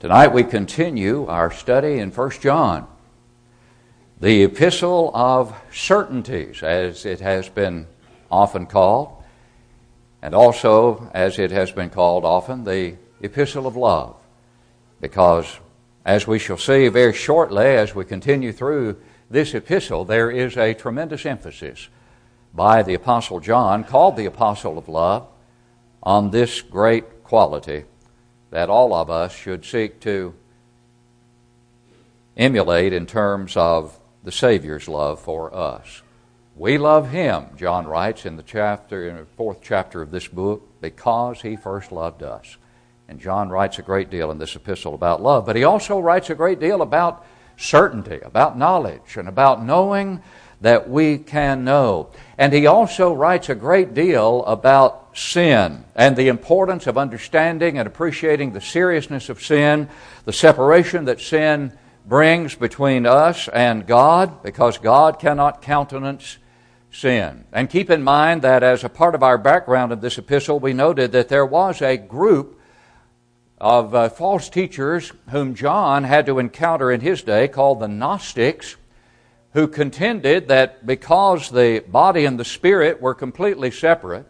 Tonight we continue our study in 1 John, the epistle of certainties, as it has been often called, and also, as it has been called often, the epistle of love. Because, as we shall see very shortly as we continue through this epistle, there is a tremendous emphasis by the Apostle John, called the Apostle of Love, on this great quality that all of us should seek to emulate in terms of the Savior's love for us. We love Him, John writes in the chapter, in the fourth chapter of this book, because He first loved us. And John writes a great deal in this epistle about love, but he also writes a great deal about certainty, about knowledge, and about knowing that we can know. And he also writes a great deal about sin and the importance of understanding and appreciating the seriousness of sin, the separation that sin brings between us and God, because God cannot countenance sin. And keep in mind that as a part of our background in this epistle, we noted that there was a group of uh, false teachers whom John had to encounter in his day called the Gnostics who contended that because the body and the spirit were completely separate,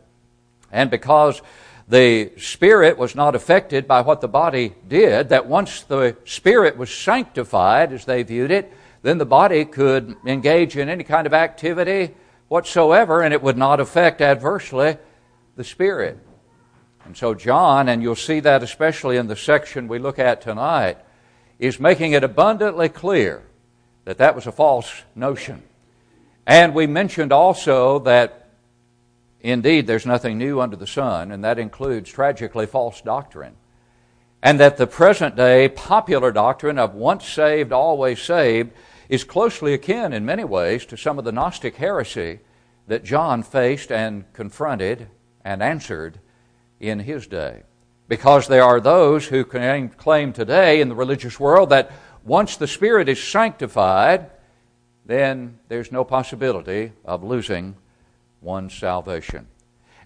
and because the spirit was not affected by what the body did, that once the spirit was sanctified, as they viewed it, then the body could engage in any kind of activity whatsoever, and it would not affect adversely the spirit. And so, John, and you'll see that especially in the section we look at tonight, is making it abundantly clear that that was a false notion. And we mentioned also that indeed there's nothing new under the sun, and that includes tragically false doctrine. And that the present day popular doctrine of once saved, always saved is closely akin in many ways to some of the Gnostic heresy that John faced and confronted and answered in his day. Because there are those who claim today in the religious world that once the Spirit is sanctified, then there's no possibility of losing one's salvation.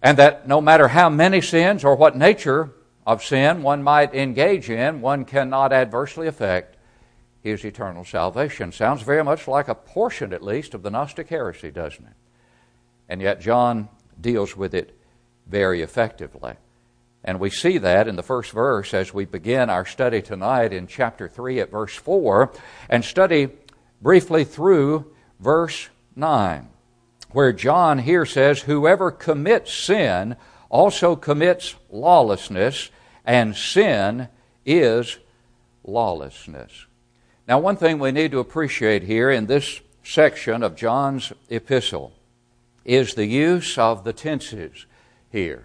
And that no matter how many sins or what nature of sin one might engage in, one cannot adversely affect his eternal salvation. Sounds very much like a portion, at least, of the Gnostic heresy, doesn't it? And yet, John deals with it very effectively. And we see that in the first verse as we begin our study tonight in chapter 3 at verse 4 and study briefly through verse 9, where John here says, Whoever commits sin also commits lawlessness, and sin is lawlessness. Now, one thing we need to appreciate here in this section of John's epistle is the use of the tenses here.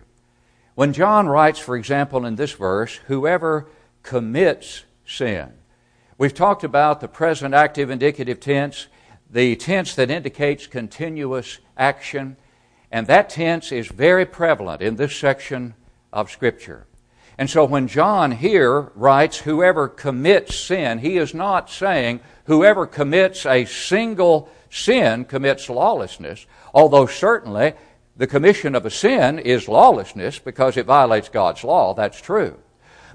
When John writes, for example, in this verse, whoever commits sin, we've talked about the present active indicative tense, the tense that indicates continuous action, and that tense is very prevalent in this section of Scripture. And so when John here writes, whoever commits sin, he is not saying whoever commits a single sin commits lawlessness, although certainly the commission of a sin is lawlessness because it violates God's law. That's true.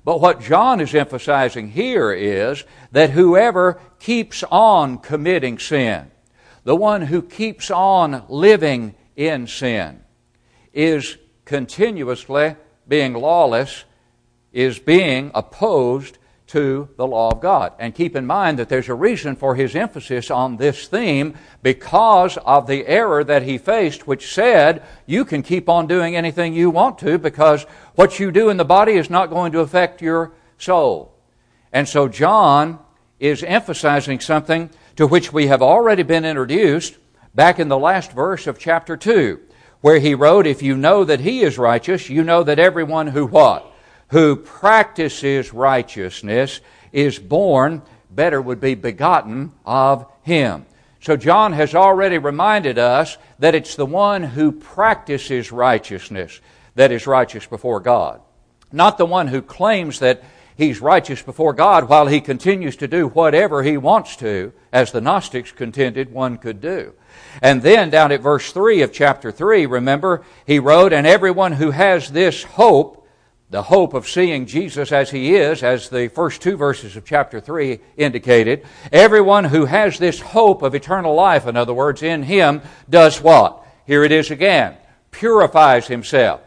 But what John is emphasizing here is that whoever keeps on committing sin, the one who keeps on living in sin, is continuously being lawless, is being opposed to the law of God. And keep in mind that there's a reason for his emphasis on this theme because of the error that he faced, which said you can keep on doing anything you want to because what you do in the body is not going to affect your soul. And so John is emphasizing something to which we have already been introduced back in the last verse of chapter 2, where he wrote, If you know that he is righteous, you know that everyone who what? Who practices righteousness is born, better would be begotten of him. So John has already reminded us that it's the one who practices righteousness that is righteous before God. Not the one who claims that he's righteous before God while he continues to do whatever he wants to, as the Gnostics contended one could do. And then down at verse 3 of chapter 3, remember, he wrote, And everyone who has this hope the hope of seeing Jesus as he is, as the first two verses of chapter 3 indicated, everyone who has this hope of eternal life, in other words, in him, does what? Here it is again purifies himself.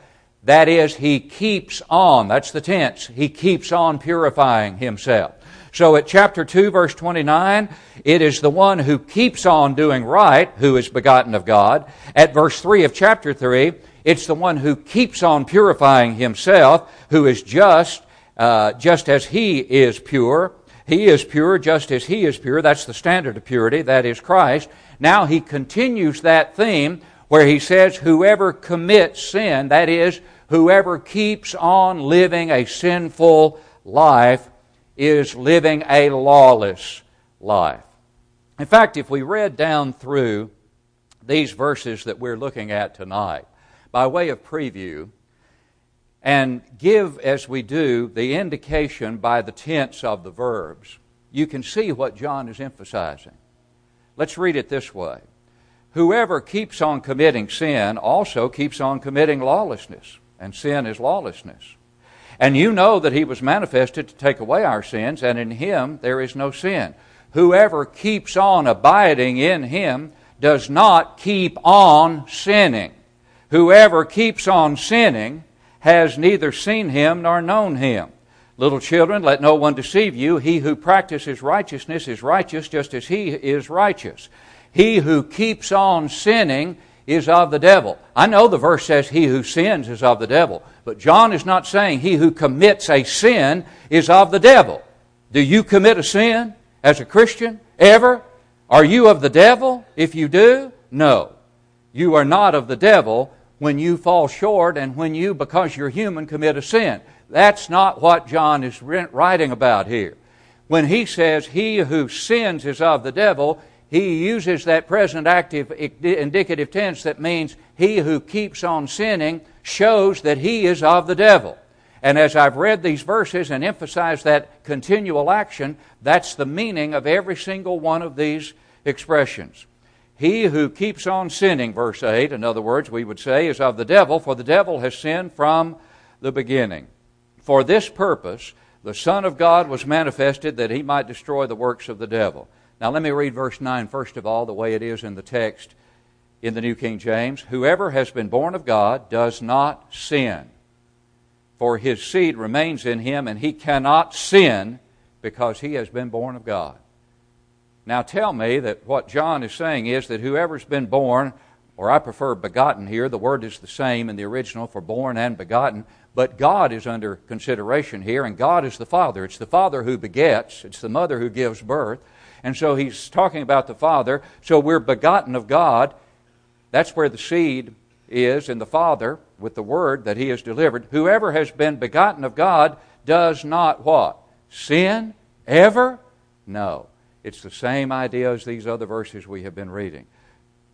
That is, he keeps on. That's the tense. He keeps on purifying himself. So at chapter 2, verse 29, it is the one who keeps on doing right who is begotten of God. At verse 3 of chapter 3, it's the one who keeps on purifying himself, who is just, uh, just as he is pure. He is pure just as he is pure. That's the standard of purity. That is Christ. Now he continues that theme where he says, Whoever commits sin, that is, whoever keeps on living a sinful life, is living a lawless life. In fact, if we read down through these verses that we're looking at tonight, by way of preview and give, as we do, the indication by the tense of the verbs, you can see what John is emphasizing. Let's read it this way Whoever keeps on committing sin also keeps on committing lawlessness, and sin is lawlessness. And you know that he was manifested to take away our sins, and in him there is no sin. Whoever keeps on abiding in him does not keep on sinning. Whoever keeps on sinning has neither seen him nor known him. Little children, let no one deceive you. He who practices righteousness is righteous just as he is righteous. He who keeps on sinning is of the devil. I know the verse says he who sins is of the devil, but John is not saying he who commits a sin is of the devil. Do you commit a sin as a Christian ever? Are you of the devil if you do? No. You are not of the devil when you fall short and when you, because you're human, commit a sin. That's not what John is writing about here. When he says, He who sins is of the devil, he uses that present active indicative tense that means he who keeps on sinning shows that he is of the devil. And as I've read these verses and emphasized that continual action, that's the meaning of every single one of these expressions. He who keeps on sinning, verse 8, in other words, we would say, is of the devil, for the devil has sinned from the beginning. For this purpose, the Son of God was manifested that he might destroy the works of the devil. Now, let me read verse 9 first of all, the way it is in the text in the New King James. Whoever has been born of God does not sin, for his seed remains in him, and he cannot sin because he has been born of God. Now tell me that what John is saying is that whoever's been born, or I prefer begotten here, the word is the same in the original for born and begotten, but God is under consideration here, and God is the Father. It's the Father who begets, it's the mother who gives birth. And so he's talking about the Father. So we're begotten of God. That's where the seed is in the Father with the word that he has delivered. Whoever has been begotten of God does not what? Sin ever? No. It's the same idea as these other verses we have been reading.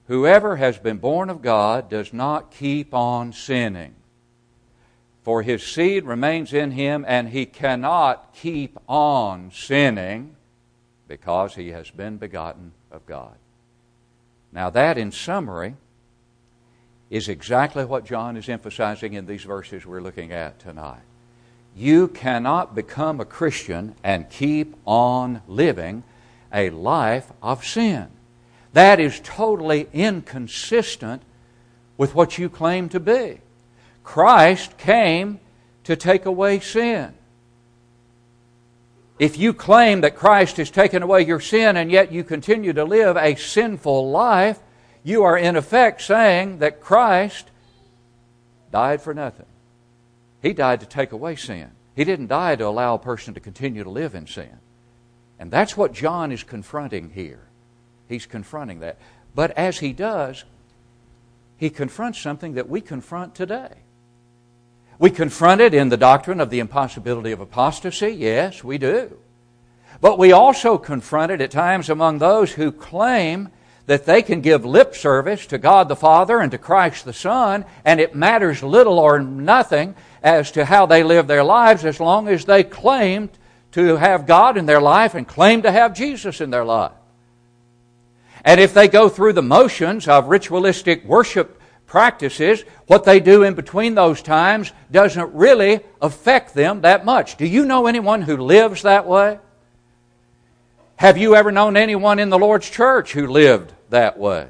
Whoever has been born of God does not keep on sinning. For his seed remains in him, and he cannot keep on sinning because he has been begotten of God. Now, that in summary is exactly what John is emphasizing in these verses we're looking at tonight. You cannot become a Christian and keep on living a life of sin. That is totally inconsistent with what you claim to be. Christ came to take away sin. If you claim that Christ has taken away your sin and yet you continue to live a sinful life, you are in effect saying that Christ died for nothing. He died to take away sin. He didn't die to allow a person to continue to live in sin. And that's what John is confronting here. He's confronting that. But as he does, he confronts something that we confront today. We confront it in the doctrine of the impossibility of apostasy. Yes, we do. But we also confront it at times among those who claim that they can give lip service to God the Father and to Christ the Son, and it matters little or nothing as to how they live their lives as long as they claim to have God in their life and claim to have Jesus in their life. And if they go through the motions of ritualistic worship practices, what they do in between those times doesn't really affect them that much. Do you know anyone who lives that way? Have you ever known anyone in the Lord's church who lived that way?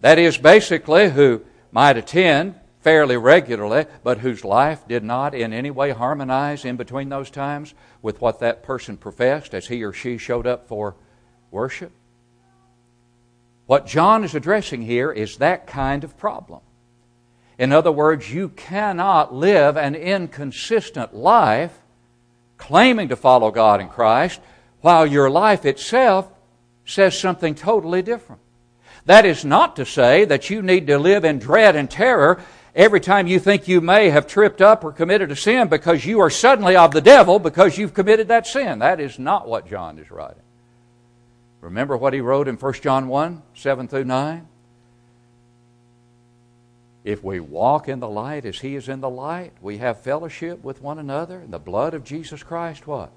That is basically who might attend fairly regularly, but whose life did not in any way harmonize in between those times with what that person professed as he or she showed up for worship. What John is addressing here is that kind of problem. In other words, you cannot live an inconsistent life claiming to follow God in Christ while your life itself says something totally different. That is not to say that you need to live in dread and terror every time you think you may have tripped up or committed a sin because you are suddenly of the devil because you've committed that sin. That is not what John is writing. Remember what he wrote in 1 John 1 7 through 9? If we walk in the light as he is in the light, we have fellowship with one another, and the blood of Jesus Christ, what?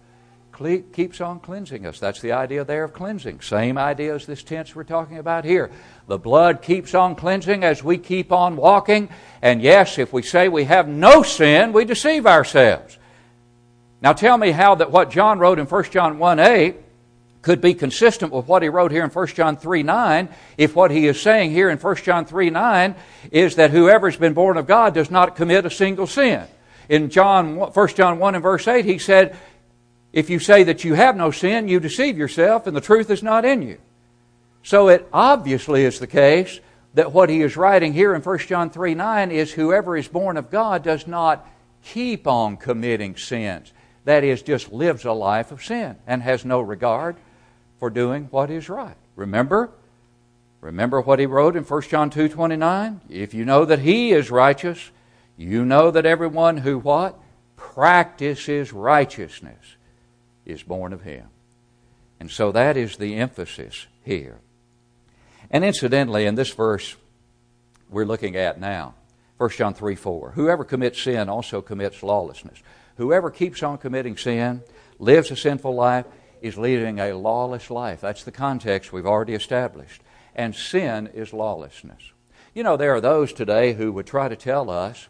Keeps on cleansing us. That's the idea there of cleansing. Same idea as this tense we're talking about here. The blood keeps on cleansing as we keep on walking. And yes, if we say we have no sin, we deceive ourselves. Now tell me how that what John wrote in 1 John 1 8 could be consistent with what he wrote here in 1 John 3 9 if what he is saying here in 1 John 3 9 is that whoever has been born of God does not commit a single sin. In John, 1 John 1 and verse 8, he said, if you say that you have no sin, you deceive yourself and the truth is not in you. So it obviously is the case that what he is writing here in 1 John 3 9 is whoever is born of God does not keep on committing sins. That is, just lives a life of sin and has no regard for doing what is right. Remember? Remember what he wrote in 1 John 2 29? If you know that he is righteous, you know that everyone who what? Practices righteousness is born of him. And so that is the emphasis here. And incidentally, in this verse we're looking at now, 1 John 3 4, whoever commits sin also commits lawlessness. Whoever keeps on committing sin, lives a sinful life, is leading a lawless life. That's the context we've already established. And sin is lawlessness. You know, there are those today who would try to tell us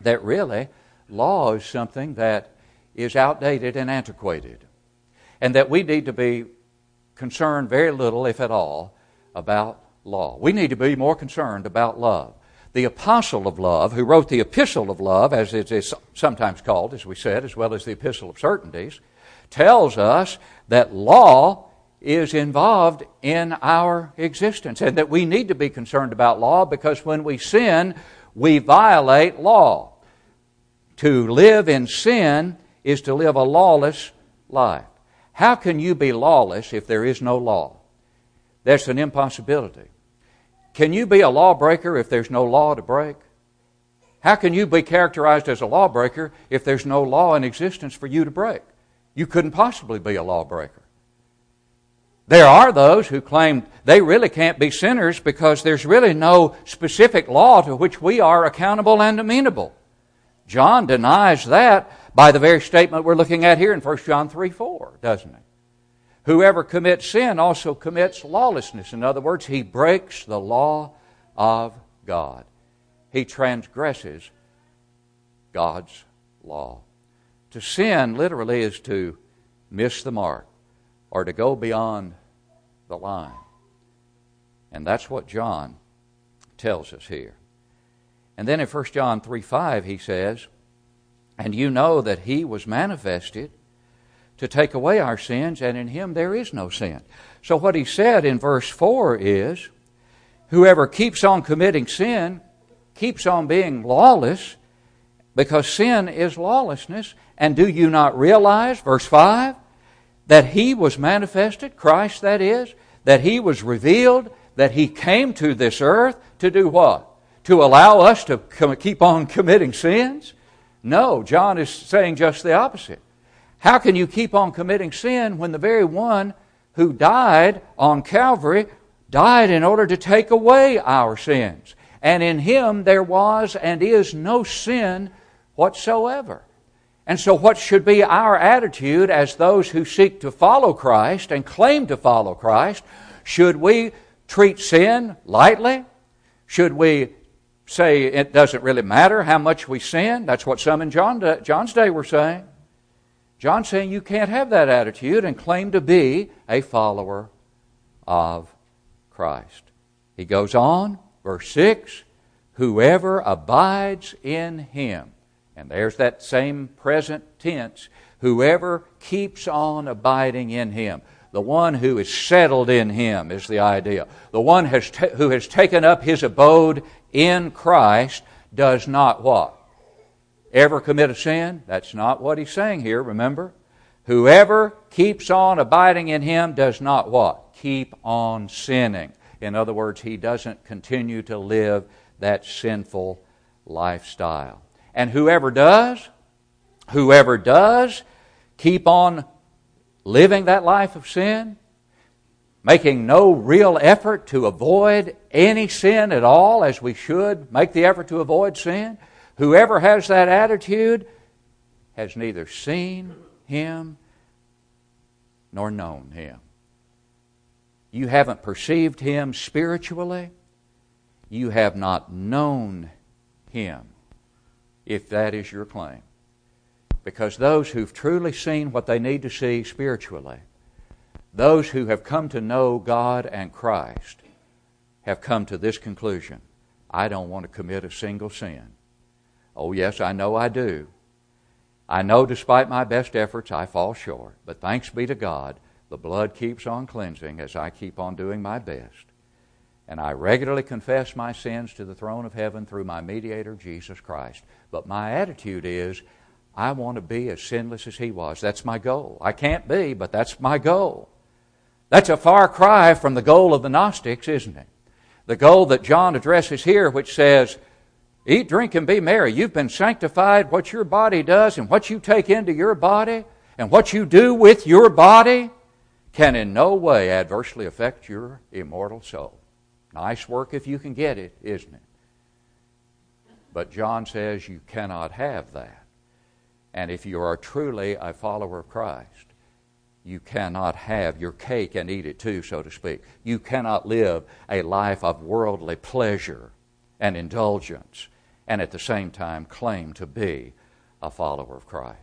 that really law is something that is outdated and antiquated, and that we need to be concerned very little, if at all, about law. We need to be more concerned about love. The apostle of love, who wrote the epistle of love, as it is sometimes called, as we said, as well as the epistle of certainties, tells us that law is involved in our existence and that we need to be concerned about law because when we sin, we violate law. To live in sin is to live a lawless life. How can you be lawless if there is no law? That's an impossibility. Can you be a lawbreaker if there's no law to break? How can you be characterized as a lawbreaker if there's no law in existence for you to break? You couldn't possibly be a lawbreaker. There are those who claim they really can't be sinners because there's really no specific law to which we are accountable and amenable. John denies that by the very statement we're looking at here in 1 John 3 4, doesn't it? Whoever commits sin also commits lawlessness. In other words, he breaks the law of God. He transgresses God's law. To sin literally is to miss the mark or to go beyond the line. And that's what John tells us here. And then in 1 John 3 5, he says, And you know that he was manifested to take away our sins, and in him there is no sin. So what he said in verse 4 is, Whoever keeps on committing sin keeps on being lawless because sin is lawlessness. And do you not realize, verse 5, that he was manifested, Christ that is, that he was revealed, that he came to this earth to do what? to allow us to keep on committing sins? No, John is saying just the opposite. How can you keep on committing sin when the very one who died on Calvary died in order to take away our sins? And in him there was and is no sin whatsoever. And so, what should be our attitude as those who seek to follow Christ and claim to follow Christ? Should we treat sin lightly? Should we say it doesn't really matter how much we sin. That's what some in John, John's day were saying. John's saying you can't have that attitude and claim to be a follower of Christ. He goes on, verse 6 Whoever abides in him, and there's that same present tense, whoever keeps on abiding in him. The one who is settled in him is the idea. The one has ta- who has taken up his abode in Christ does not what? Ever commit a sin? That's not what he's saying here, remember? Whoever keeps on abiding in him does not what? Keep on sinning. In other words, he doesn't continue to live that sinful lifestyle. And whoever does, whoever does keep on living that life of sin, making no real effort to avoid any sin at all, as we should make the effort to avoid sin, whoever has that attitude has neither seen him nor known him. You haven't perceived him spiritually. You have not known him, if that is your claim. Because those who've truly seen what they need to see spiritually, those who have come to know God and Christ, have come to this conclusion I don't want to commit a single sin. Oh, yes, I know I do. I know despite my best efforts I fall short, but thanks be to God, the blood keeps on cleansing as I keep on doing my best. And I regularly confess my sins to the throne of heaven through my mediator, Jesus Christ. But my attitude is, I want to be as sinless as he was. That's my goal. I can't be, but that's my goal. That's a far cry from the goal of the Gnostics, isn't it? The goal that John addresses here, which says, Eat, drink, and be merry. You've been sanctified. What your body does and what you take into your body and what you do with your body can in no way adversely affect your immortal soul. Nice work if you can get it, isn't it? But John says you cannot have that. And if you are truly a follower of Christ, you cannot have your cake and eat it too, so to speak. You cannot live a life of worldly pleasure and indulgence and at the same time claim to be a follower of Christ.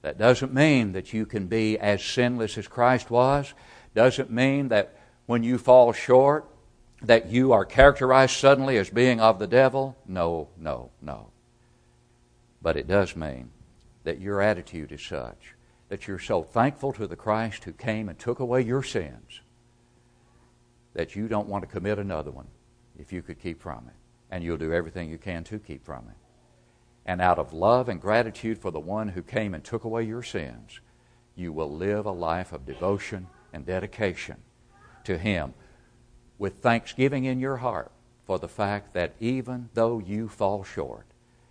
That doesn't mean that you can be as sinless as Christ was. Doesn't mean that when you fall short, that you are characterized suddenly as being of the devil? No, no, no. But it does mean that your attitude is such that you're so thankful to the Christ who came and took away your sins that you don't want to commit another one if you could keep from it. And you'll do everything you can to keep from it. And out of love and gratitude for the one who came and took away your sins, you will live a life of devotion and dedication to Him with thanksgiving in your heart for the fact that even though you fall short,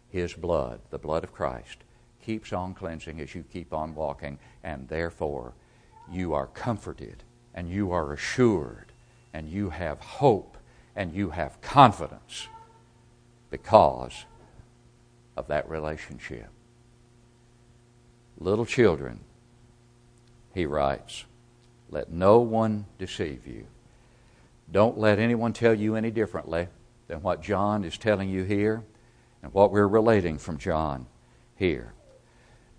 His blood, the blood of Christ, keeps on cleansing as you keep on walking, and therefore you are comforted and you are assured and you have hope and you have confidence because of that relationship. Little children, he writes, let no one deceive you. Don't let anyone tell you any differently than what John is telling you here and what we're relating from John here.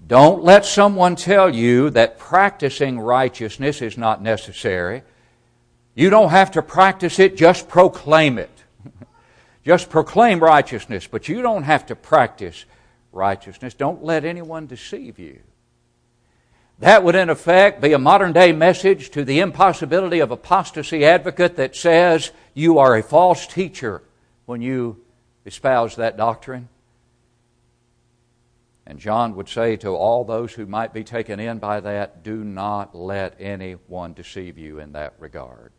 Don't let someone tell you that practicing righteousness is not necessary. You don't have to practice it, just proclaim it. just proclaim righteousness, but you don't have to practice righteousness. Don't let anyone deceive you. That would, in effect, be a modern day message to the impossibility of apostasy advocate that says you are a false teacher when you espouse that doctrine. And John would say to all those who might be taken in by that, do not let anyone deceive you in that regard.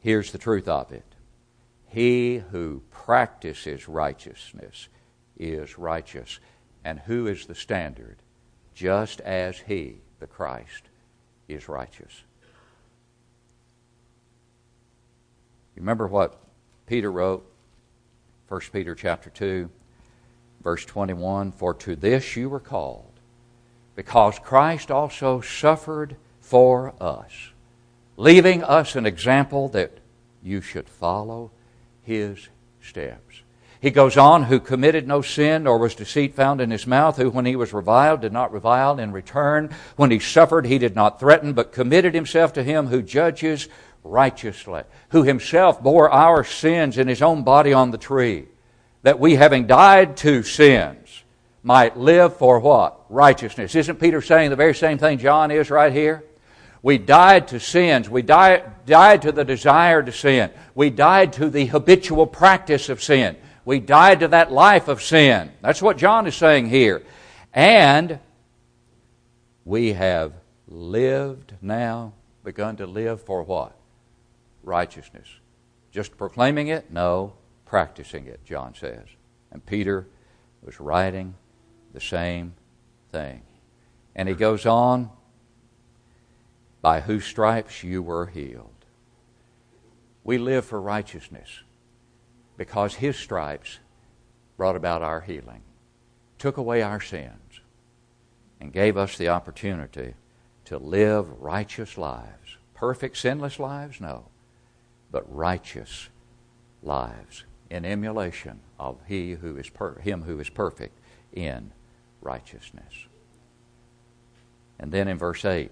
Here's the truth of it He who practices righteousness is righteous. And who is the standard? just as he, the Christ, is righteous. Remember what Peter wrote? 1 Peter chapter 2, verse 21 For to this you were called, because Christ also suffered for us, leaving us an example that you should follow his steps. He goes on, who committed no sin, nor was deceit found in his mouth, who when he was reviled did not revile in return. When he suffered, he did not threaten, but committed himself to him who judges righteously, who himself bore our sins in his own body on the tree, that we, having died to sins, might live for what? Righteousness. Isn't Peter saying the very same thing John is right here? We died to sins. We died, died to the desire to sin. We died to the habitual practice of sin. We died to that life of sin. That's what John is saying here. And we have lived now, begun to live for what? Righteousness. Just proclaiming it? No, practicing it, John says. And Peter was writing the same thing. And he goes on, by whose stripes you were healed. We live for righteousness because his stripes brought about our healing, took away our sins, and gave us the opportunity to live righteous lives. Perfect, sinless lives? No, but righteous lives in emulation of he who is per- him who is perfect in righteousness. And then in verse 8,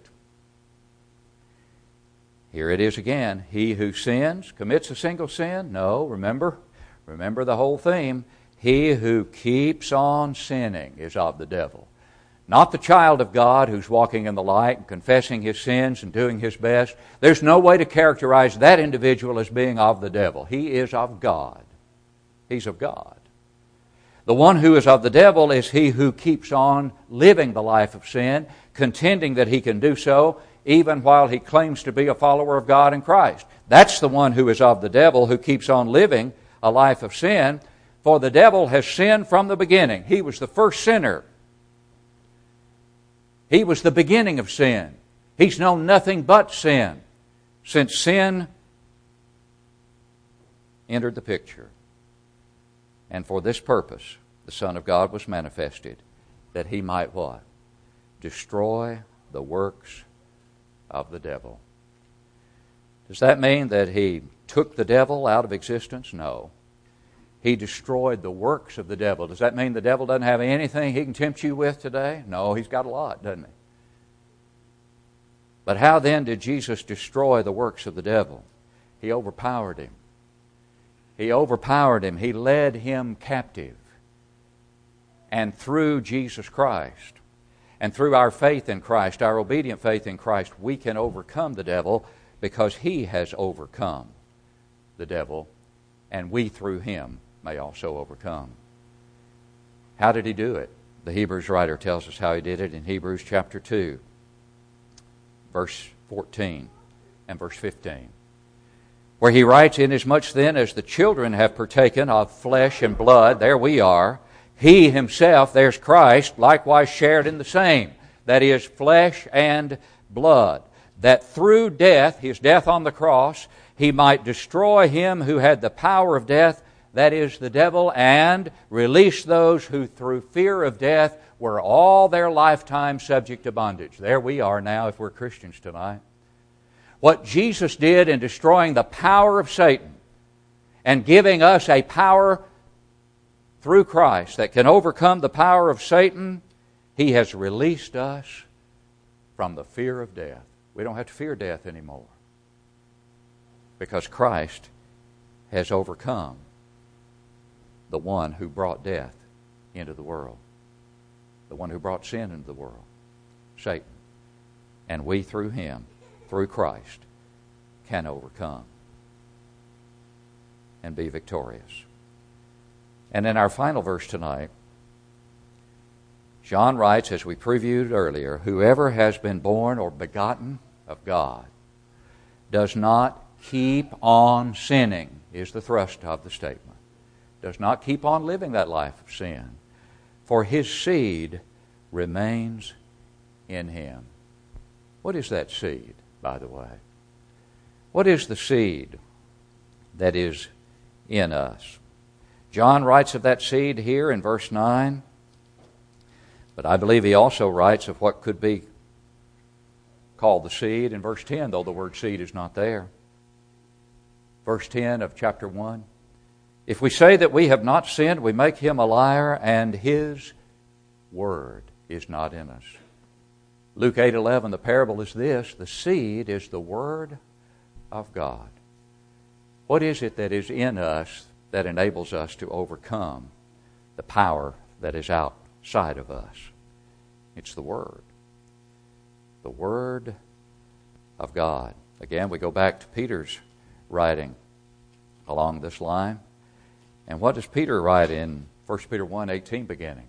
here it is again. He who sins commits a single sin? No, remember? Remember the whole theme. He who keeps on sinning is of the devil. Not the child of God who's walking in the light and confessing his sins and doing his best. There's no way to characterize that individual as being of the devil. He is of God. He's of God. The one who is of the devil is he who keeps on living the life of sin, contending that he can do so even while he claims to be a follower of God in Christ. That's the one who is of the devil who keeps on living a life of sin. For the devil has sinned from the beginning. He was the first sinner. He was the beginning of sin. He's known nothing but sin since sin entered the picture. And for this purpose, the Son of God was manifested, that he might what? Destroy the works of the devil. Does that mean that he took the devil out of existence? No. He destroyed the works of the devil. Does that mean the devil doesn't have anything he can tempt you with today? No, he's got a lot, doesn't he? But how then did Jesus destroy the works of the devil? He overpowered him. He overpowered him. He led him captive. And through Jesus Christ, and through our faith in Christ, our obedient faith in Christ, we can overcome the devil because he has overcome the devil, and we through him may also overcome. How did he do it? The Hebrews writer tells us how he did it in Hebrews chapter 2, verse 14 and verse 15, where he writes, Inasmuch then as the children have partaken of flesh and blood, there we are he himself, there's Christ, likewise shared in the same, that is, flesh and blood, that through death, his death on the cross, he might destroy him who had the power of death, that is, the devil, and release those who through fear of death were all their lifetime subject to bondage. There we are now if we're Christians tonight. What Jesus did in destroying the power of Satan and giving us a power through Christ that can overcome the power of Satan, He has released us from the fear of death. We don't have to fear death anymore because Christ has overcome the one who brought death into the world, the one who brought sin into the world, Satan. And we, through him, through Christ, can overcome and be victorious. And in our final verse tonight, John writes, as we previewed earlier, whoever has been born or begotten of God does not keep on sinning, is the thrust of the statement. Does not keep on living that life of sin, for his seed remains in him. What is that seed, by the way? What is the seed that is in us? John writes of that seed here in verse 9, but I believe he also writes of what could be called the seed in verse 10, though the word seed is not there. Verse 10 of chapter 1 If we say that we have not sinned, we make him a liar, and his word is not in us. Luke 8:11 the parable is this, the seed is the word of God. What is it that is in us that enables us to overcome the power that is outside of us? It's the word. The word of God. Again, we go back to Peter's writing along this line. And what does Peter write in 1 Peter 1:18 beginning?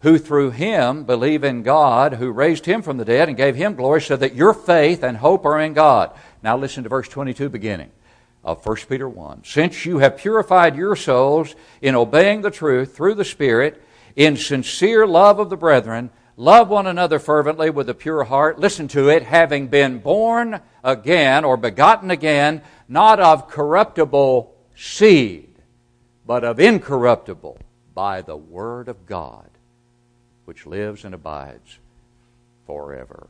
who through him believe in God, who raised him from the dead and gave him glory, so that your faith and hope are in God. Now listen to verse 22 beginning of 1 Peter 1. Since you have purified your souls in obeying the truth through the Spirit, in sincere love of the brethren, love one another fervently with a pure heart. Listen to it, having been born again or begotten again, not of corruptible seed, but of incorruptible by the word of God which lives and abides forever.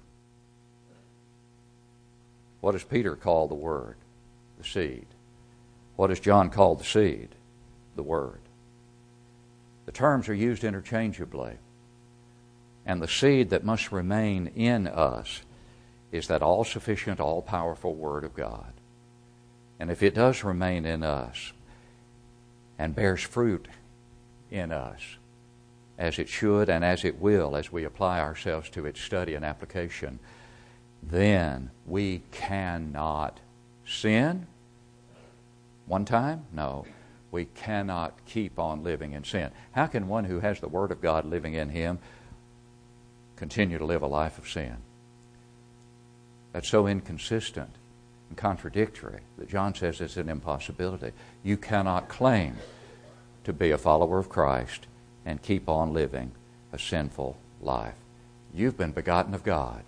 What does Peter call the Word? The seed. What does John call the seed? The Word. The terms are used interchangeably. And the seed that must remain in us is that all sufficient, all powerful Word of God. And if it does remain in us and bears fruit in us, as it should and as it will as we apply ourselves to its study and application, then we cannot sin. One time? No. We cannot keep on living in sin. How can one who has the Word of God living in him continue to live a life of sin? That's so inconsistent and contradictory that John says it's an impossibility. You cannot claim to be a follower of Christ and keep on living a sinful life. You've been begotten of God,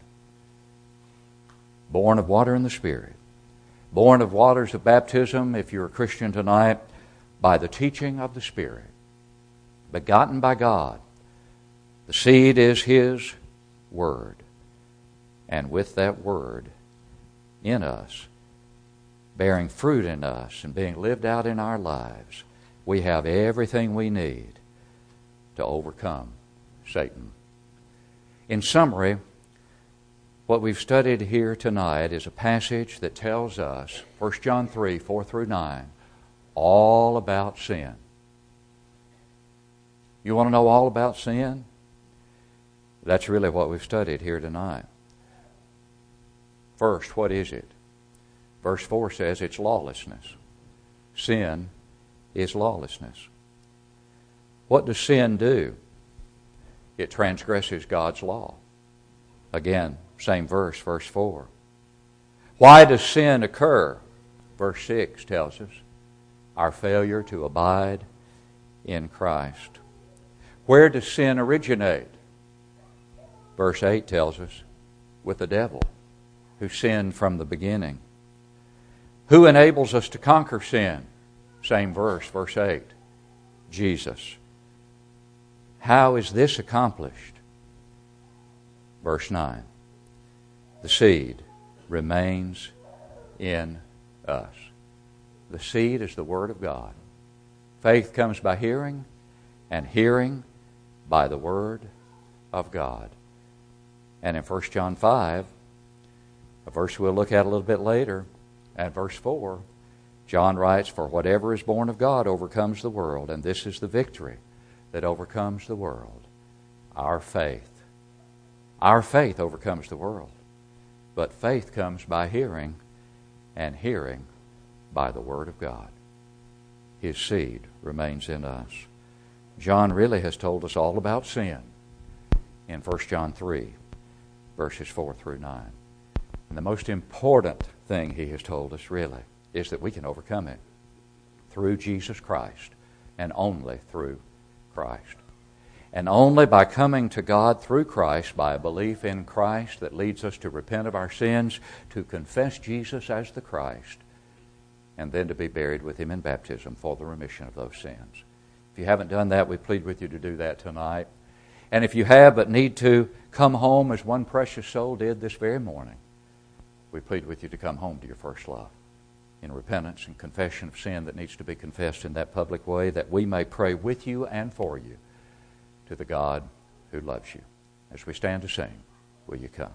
born of water and the Spirit, born of waters of baptism, if you're a Christian tonight, by the teaching of the Spirit, begotten by God. The seed is His Word. And with that Word in us, bearing fruit in us, and being lived out in our lives, we have everything we need to overcome Satan. In summary, what we've studied here tonight is a passage that tells us, 1 John 3 4 through 9, all about sin. You want to know all about sin? That's really what we've studied here tonight. First, what is it? Verse 4 says it's lawlessness. Sin is lawlessness. What does sin do? It transgresses God's law. Again, same verse, verse 4. Why does sin occur? Verse 6 tells us our failure to abide in Christ. Where does sin originate? Verse 8 tells us with the devil who sinned from the beginning. Who enables us to conquer sin? Same verse, verse 8 Jesus. How is this accomplished? Verse 9 The seed remains in us. The seed is the Word of God. Faith comes by hearing, and hearing by the Word of God. And in 1 John 5, a verse we'll look at a little bit later, at verse 4, John writes, For whatever is born of God overcomes the world, and this is the victory that overcomes the world our faith. Our faith overcomes the world. But faith comes by hearing, and hearing by the Word of God. His seed remains in us. John really has told us all about sin in 1 John 3, verses 4 through 9. And the most important thing he has told us, really, is that we can overcome it through Jesus Christ and only through Christ. And only by coming to God through Christ, by a belief in Christ that leads us to repent of our sins, to confess Jesus as the Christ, and then to be buried with Him in baptism for the remission of those sins. If you haven't done that, we plead with you to do that tonight. And if you have but need to come home as one precious soul did this very morning, we plead with you to come home to your first love in repentance and confession of sin that needs to be confessed in that public way, that we may pray with you and for you to the God who loves you. As we stand to sing, will you come?